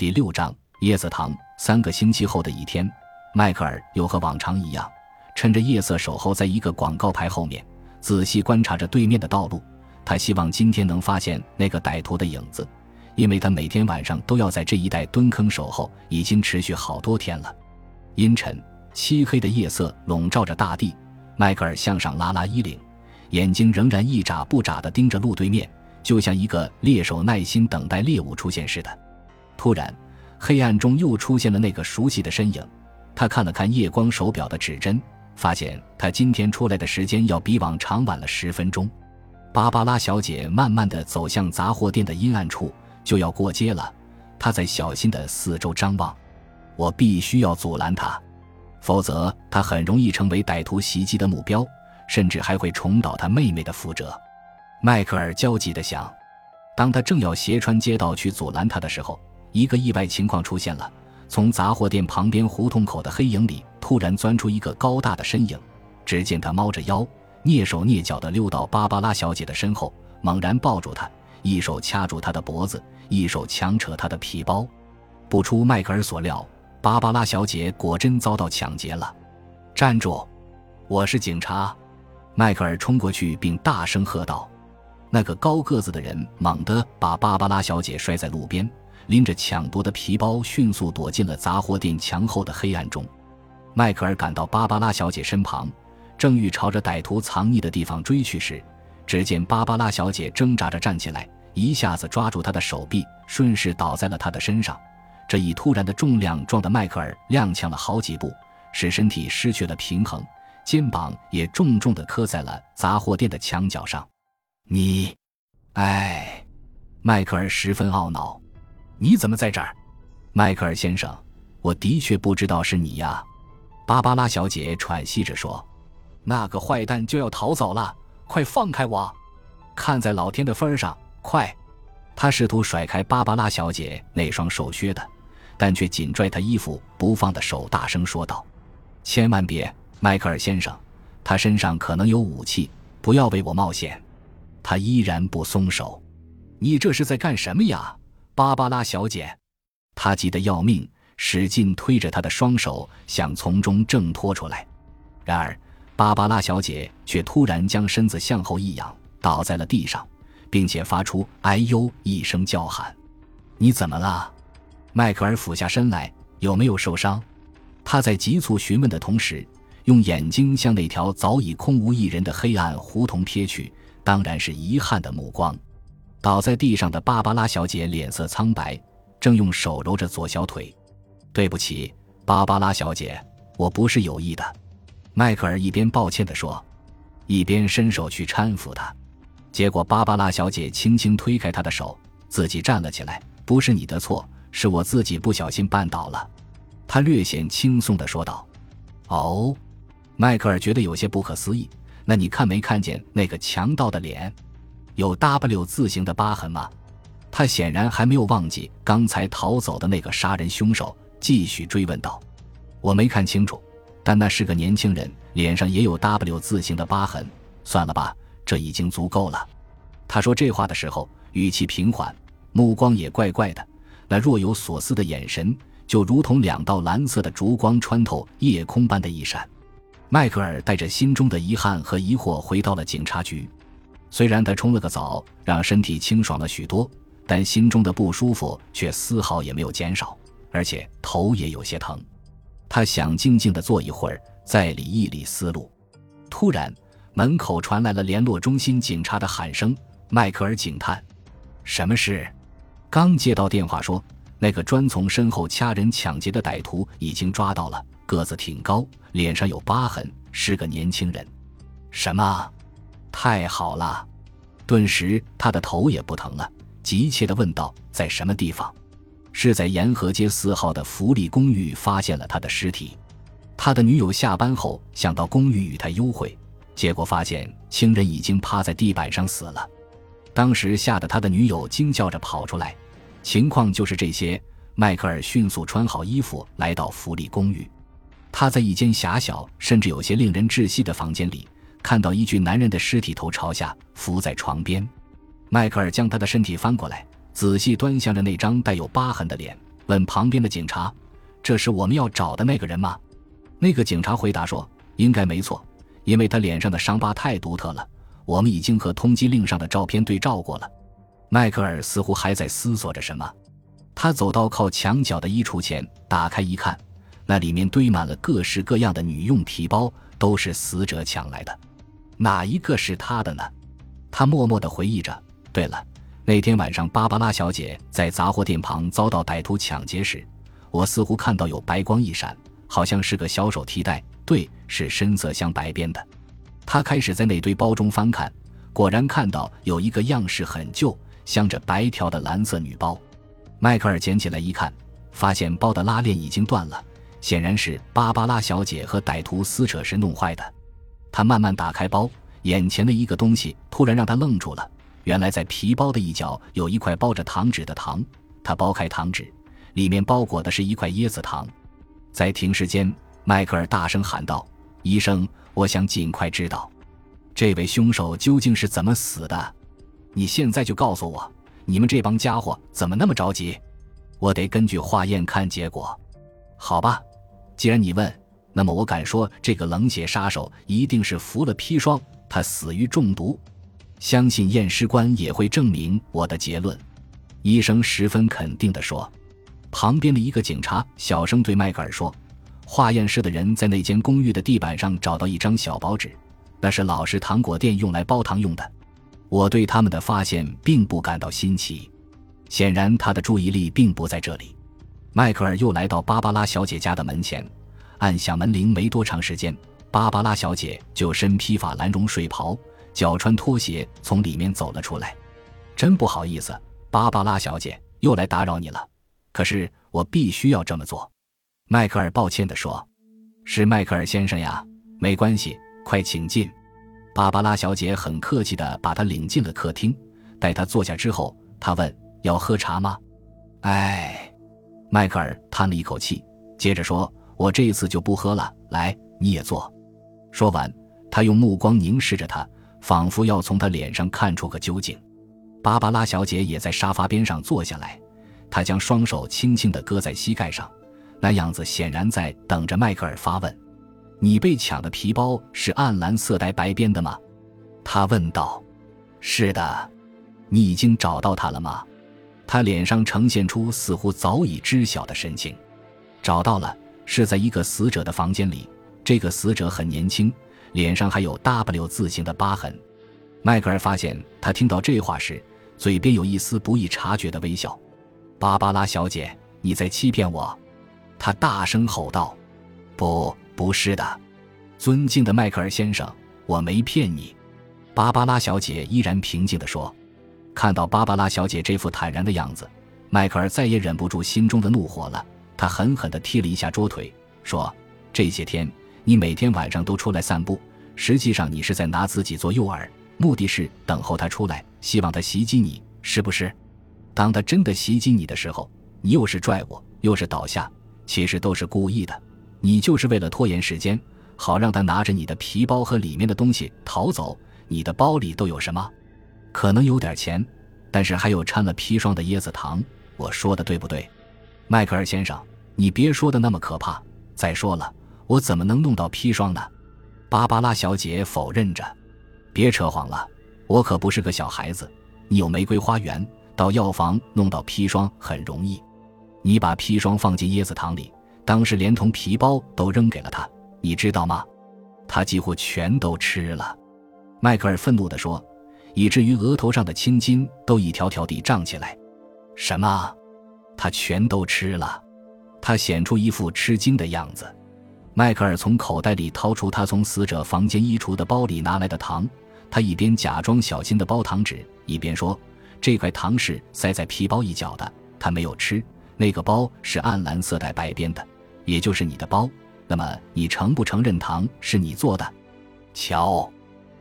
第六章椰子糖。三个星期后的一天，迈克尔又和往常一样，趁着夜色守候在一个广告牌后面，仔细观察着对面的道路。他希望今天能发现那个歹徒的影子，因为他每天晚上都要在这一带蹲坑守候，已经持续好多天了。阴沉、漆黑的夜色笼罩着大地。迈克尔向上拉拉衣领，眼睛仍然一眨不眨地盯着路对面，就像一个猎手耐心等待猎物出现似的。突然。黑暗中又出现了那个熟悉的身影，他看了看夜光手表的指针，发现他今天出来的时间要比往常晚了十分钟。芭芭拉小姐慢慢地走向杂货店的阴暗处，就要过街了。她在小心地四周张望，我必须要阻拦她，否则她很容易成为歹徒袭击的目标，甚至还会重蹈他妹妹的覆辙。迈克尔焦急地想，当他正要斜穿街道去阻拦他的时候。一个意外情况出现了，从杂货店旁边胡同口的黑影里突然钻出一个高大的身影。只见他猫着腰，蹑手蹑脚地溜到芭芭拉小姐的身后，猛然抱住她，一手掐住她的脖子，一手强扯她的皮包。不出迈克尔所料，芭芭拉小姐果真遭到抢劫了。站住！我是警察！迈克尔冲过去并大声喝道。那个高个子的人猛地把芭芭拉小姐摔在路边。拎着抢夺的皮包，迅速躲进了杂货店墙后的黑暗中。迈克尔赶到芭芭拉小姐身旁，正欲朝着歹徒藏匿的地方追去时，只见芭芭拉小姐挣扎着站起来，一下子抓住他的手臂，顺势倒在了他的身上。这一突然的重量撞得迈克尔踉跄了好几步，使身体失去了平衡，肩膀也重重地磕在了杂货店的墙角上。你，哎，迈克尔十分懊恼。你怎么在这儿，迈克尔先生？我的确不知道是你呀。芭芭拉小姐喘息着说：“那个坏蛋就要逃走了，快放开我！看在老天的份上，快！”他试图甩开芭芭拉小姐那双手靴的，但却紧拽她衣服不放的手，大声说道：“千万别，迈克尔先生，他身上可能有武器，不要为我冒险。”他依然不松手。你这是在干什么呀？芭芭拉小姐，她急得要命，使劲推着他的双手，想从中挣脱出来。然而，芭芭拉小姐却突然将身子向后一仰，倒在了地上，并且发出“哎呦”一声叫喊。“你怎么了？”迈克尔俯下身来，“有没有受伤？”他在急促询问的同时，用眼睛向那条早已空无一人的黑暗胡同瞥去，当然是遗憾的目光。倒在地上的芭芭拉小姐脸色苍白，正用手揉着左小腿。对不起，芭芭拉小姐，我不是有意的。迈克尔一边抱歉地说，一边伸手去搀扶她。结果芭芭拉小姐轻轻推开他的手，自己站了起来。不是你的错，是我自己不小心绊倒了。她略显轻松地说道。哦，迈克尔觉得有些不可思议。那你看没看见那个强盗的脸？有 W 字形的疤痕吗？他显然还没有忘记刚才逃走的那个杀人凶手，继续追问道：“我没看清楚，但那是个年轻人，脸上也有 W 字形的疤痕。算了吧，这已经足够了。”他说这话的时候语气平缓，目光也怪怪的，那若有所思的眼神就如同两道蓝色的烛光穿透夜空般的一闪。迈克尔带着心中的遗憾和疑惑回到了警察局。虽然他冲了个澡，让身体清爽了许多，但心中的不舒服却丝毫也没有减少，而且头也有些疼。他想静静地坐一会儿，再理一理思路。突然，门口传来了联络中心警察的喊声。迈克尔警探：“什么事？”刚接到电话说，那个专从身后掐人抢劫的歹徒已经抓到了，个子挺高，脸上有疤痕，是个年轻人。什么？太好了！顿时他的头也不疼了，急切地问道：“在什么地方？”是在沿河街四号的福利公寓发现了他的尸体。他的女友下班后想到公寓与他幽会，结果发现情人已经趴在地板上死了。当时吓得他的女友惊叫着跑出来。情况就是这些。迈克尔迅速穿好衣服来到福利公寓。他在一间狭小甚至有些令人窒息的房间里。看到一具男人的尸体头朝下伏在床边，迈克尔将他的身体翻过来，仔细端详着那张带有疤痕的脸，问旁边的警察：“这是我们要找的那个人吗？”那个警察回答说：“应该没错，因为他脸上的伤疤太独特了。我们已经和通缉令上的照片对照过了。”迈克尔似乎还在思索着什么。他走到靠墙角的衣橱前，打开一看，那里面堆满了各式各样的女用皮包，都是死者抢来的。哪一个是他的呢？他默默地回忆着。对了，那天晚上芭芭拉小姐在杂货店旁遭到歹徒抢劫时，我似乎看到有白光一闪，好像是个小手提袋。对，是深色镶白边的。他开始在那堆包中翻看，果然看到有一个样式很旧、镶着白条的蓝色女包。迈克尔捡起来一看，发现包的拉链已经断了，显然是芭芭拉小姐和歹徒撕扯时弄坏的。他慢慢打开包，眼前的一个东西突然让他愣住了。原来在皮包的一角有一块包着糖纸的糖。他剥开糖纸，里面包裹的是一块椰子糖。在停尸间，迈克尔大声喊道：“医生，我想尽快知道，这位凶手究竟是怎么死的。你现在就告诉我。”你们这帮家伙怎么那么着急？我得根据化验看结果。好吧，既然你问，那么我敢说，这个冷血杀手一定是服了砒霜，他死于中毒。相信验尸官也会证明我的结论。医生十分肯定地说。旁边的一个警察小声对迈克尔说：“化验室的人在那间公寓的地板上找到一张小薄纸，那是老式糖果店用来包糖用的。”我对他们的发现并不感到新奇，显然他的注意力并不在这里。迈克尔又来到芭芭拉小姐家的门前，按响门铃没多长时间，芭芭拉小姐就身披法兰绒睡袍，脚穿拖鞋从里面走了出来。真不好意思，芭芭拉小姐又来打扰你了，可是我必须要这么做。迈克尔抱歉地说：“是迈克尔先生呀，没关系，快请进。”芭芭拉小姐很客气地把他领进了客厅，待他坐下之后，他问：“要喝茶吗？”哎，迈克尔叹了一口气，接着说：“我这次就不喝了。来，你也坐。”说完，他用目光凝视着他，仿佛要从他脸上看出个究竟。芭芭拉小姐也在沙发边上坐下来，她将双手轻轻地搁在膝盖上，那样子显然在等着迈克尔发问。你被抢的皮包是暗蓝色带白边的吗？他问道。是的。你已经找到它了吗？他脸上呈现出似乎早已知晓的神情。找到了，是在一个死者的房间里。这个死者很年轻，脸上还有 W 字形的疤痕。迈克尔发现他听到这话时，嘴边有一丝不易察觉的微笑。芭芭拉小姐，你在欺骗我！他大声吼道。不。不是的，尊敬的迈克尔先生，我没骗你。”芭芭拉小姐依然平静地说。看到芭芭拉小姐这副坦然的样子，迈克尔再也忍不住心中的怒火了。他狠狠地踢了一下桌腿，说：“这些天你每天晚上都出来散步，实际上你是在拿自己做诱饵，目的是等候他出来，希望他袭击你，是不是？当他真的袭击你的时候，你又是拽我，又是倒下，其实都是故意的。”你就是为了拖延时间，好让他拿着你的皮包和里面的东西逃走。你的包里都有什么？可能有点钱，但是还有掺了砒霜的椰子糖。我说的对不对，迈克尔先生？你别说的那么可怕。再说了，我怎么能弄到砒霜呢？芭芭拉小姐否认着。别扯谎了，我可不是个小孩子。你有玫瑰花园，到药房弄到砒霜很容易。你把砒霜放进椰子糖里。当时连同皮包都扔给了他，你知道吗？他几乎全都吃了。迈克尔愤怒地说，以至于额头上的青筋都一条条地胀起来。什么？他全都吃了？他显出一副吃惊的样子。迈克尔从口袋里掏出他从死者房间衣橱的包里拿来的糖，他一边假装小心地包糖纸，一边说：“这块糖是塞在皮包一角的，他没有吃。那个包是暗蓝色带白边的。”也就是你的包，那么你承不承认糖是你做的？瞧，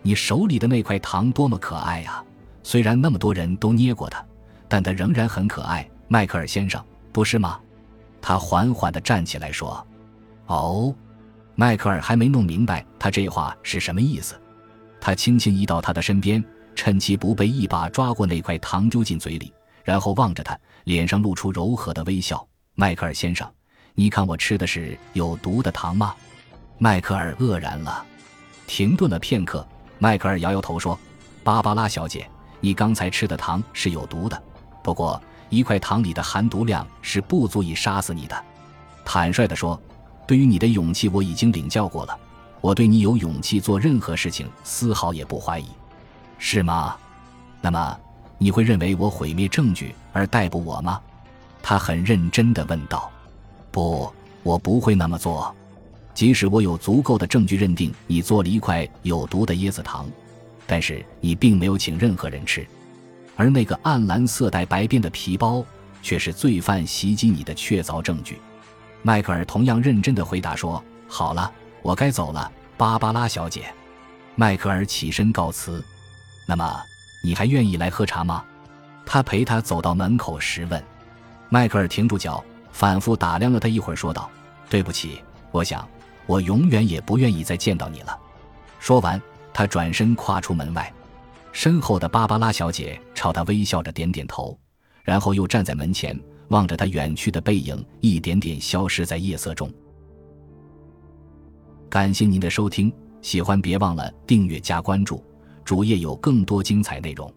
你手里的那块糖多么可爱呀！虽然那么多人都捏过它，但它仍然很可爱，迈克尔先生，不是吗？他缓缓地站起来说：“哦。”迈克尔还没弄明白他这话是什么意思，他轻轻移到他的身边，趁其不备，一把抓过那块糖丢进嘴里，然后望着他，脸上露出柔和的微笑。迈克尔先生，你看我吃的是有毒的糖吗？”迈克尔愕然了，停顿了片刻，迈克尔摇摇头说：“芭芭拉小姐，你刚才吃的糖是有毒的，不过一块糖里的含毒量是不足以杀死你的。坦率地说，对于你的勇气，我已经领教过了。我对你有勇气做任何事情丝毫也不怀疑，是吗？那么你会认为我毁灭证据而逮捕我吗？”他很认真地问道。“不，我不会那么做。”即使我有足够的证据认定你做了一块有毒的椰子糖，但是你并没有请任何人吃，而那个暗蓝色带白边的皮包却是罪犯袭击你的确凿证据。迈克尔同样认真地回答说：“好了，我该走了，芭芭拉小姐。”迈克尔起身告辞。那么，你还愿意来喝茶吗？他陪他走到门口时问。迈克尔停住脚，反复打量了他一会儿，说道：“对不起，我想。”我永远也不愿意再见到你了。说完，他转身跨出门外，身后的芭芭拉小姐朝他微笑着点点头，然后又站在门前，望着他远去的背影，一点点消失在夜色中。感谢您的收听，喜欢别忘了订阅加关注，主页有更多精彩内容。